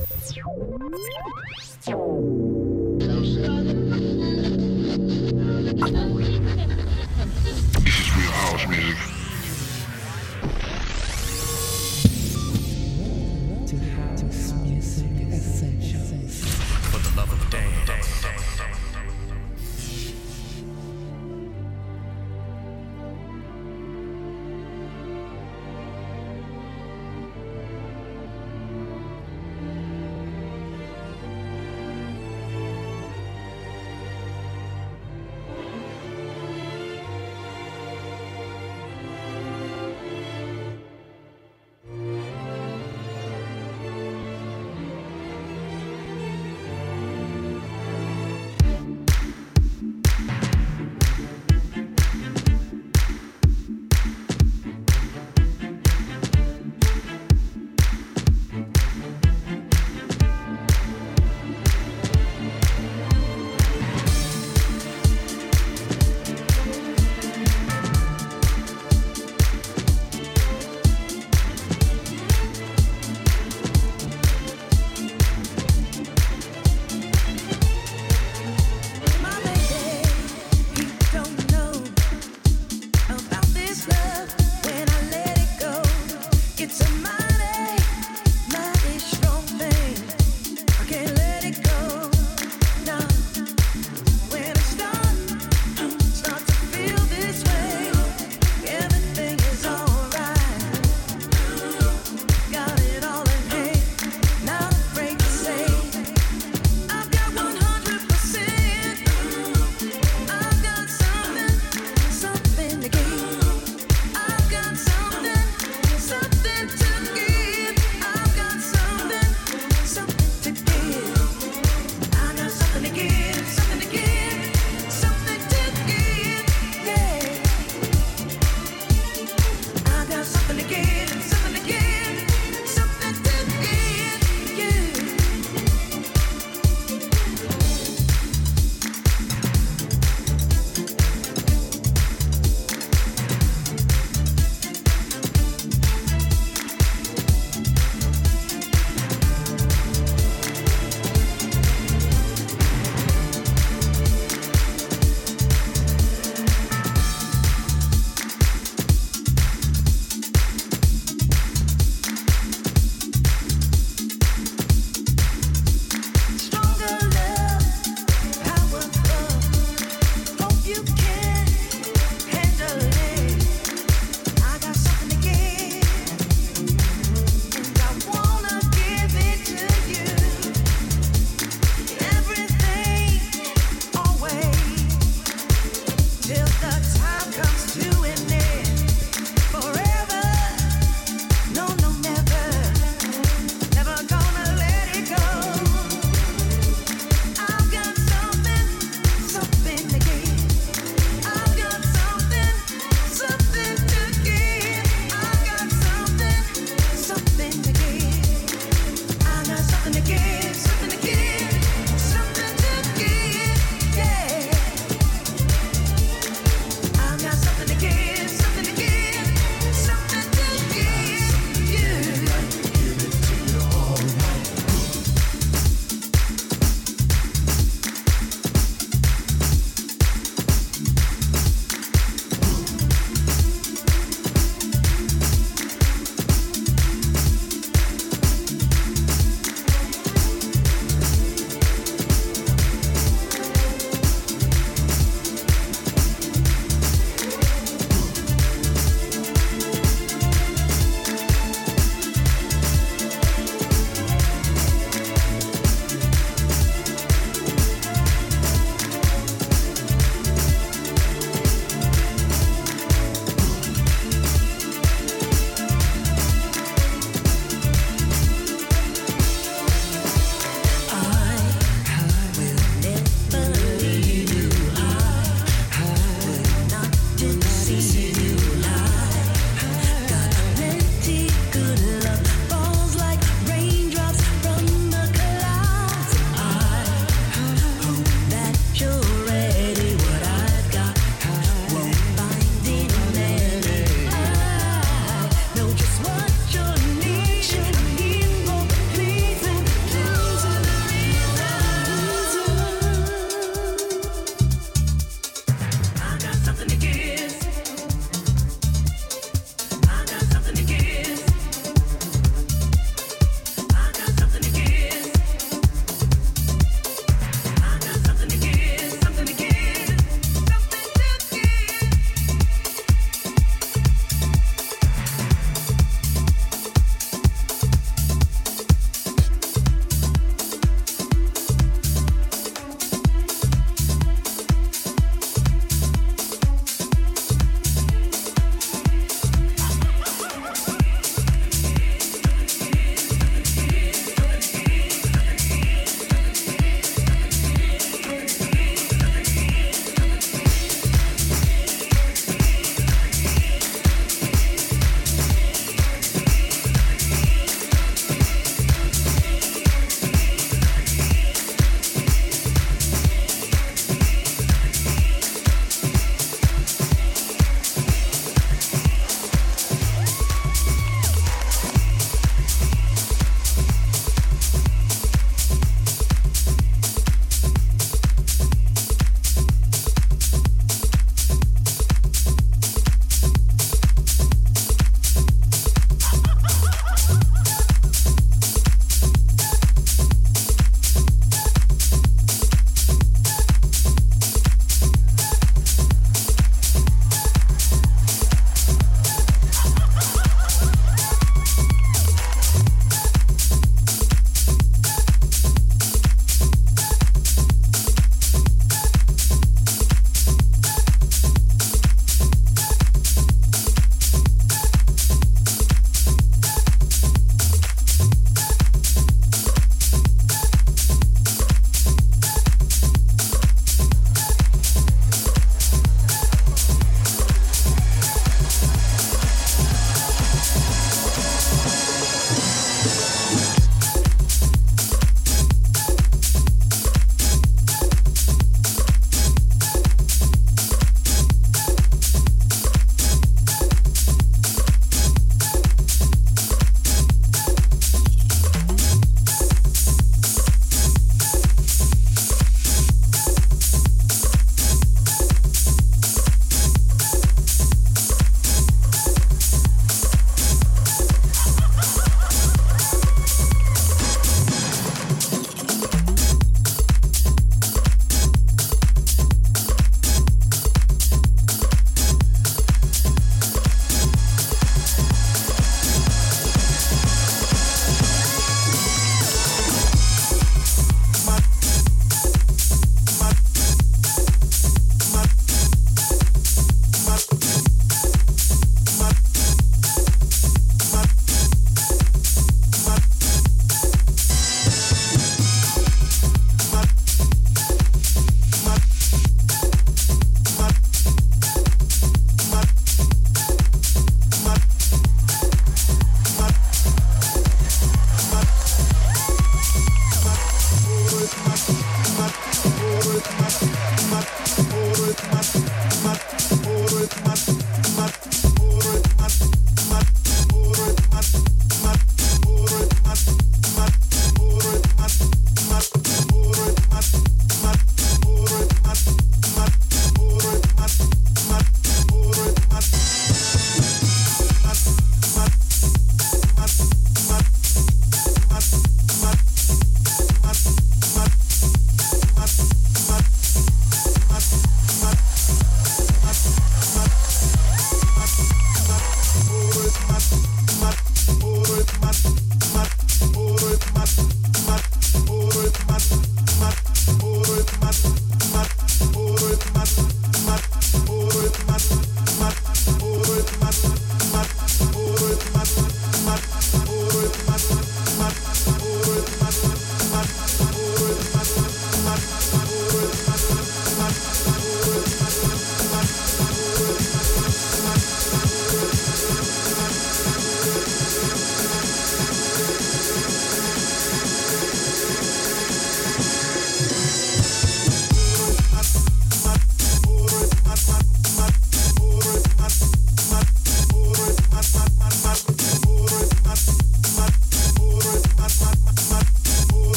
This is real house music.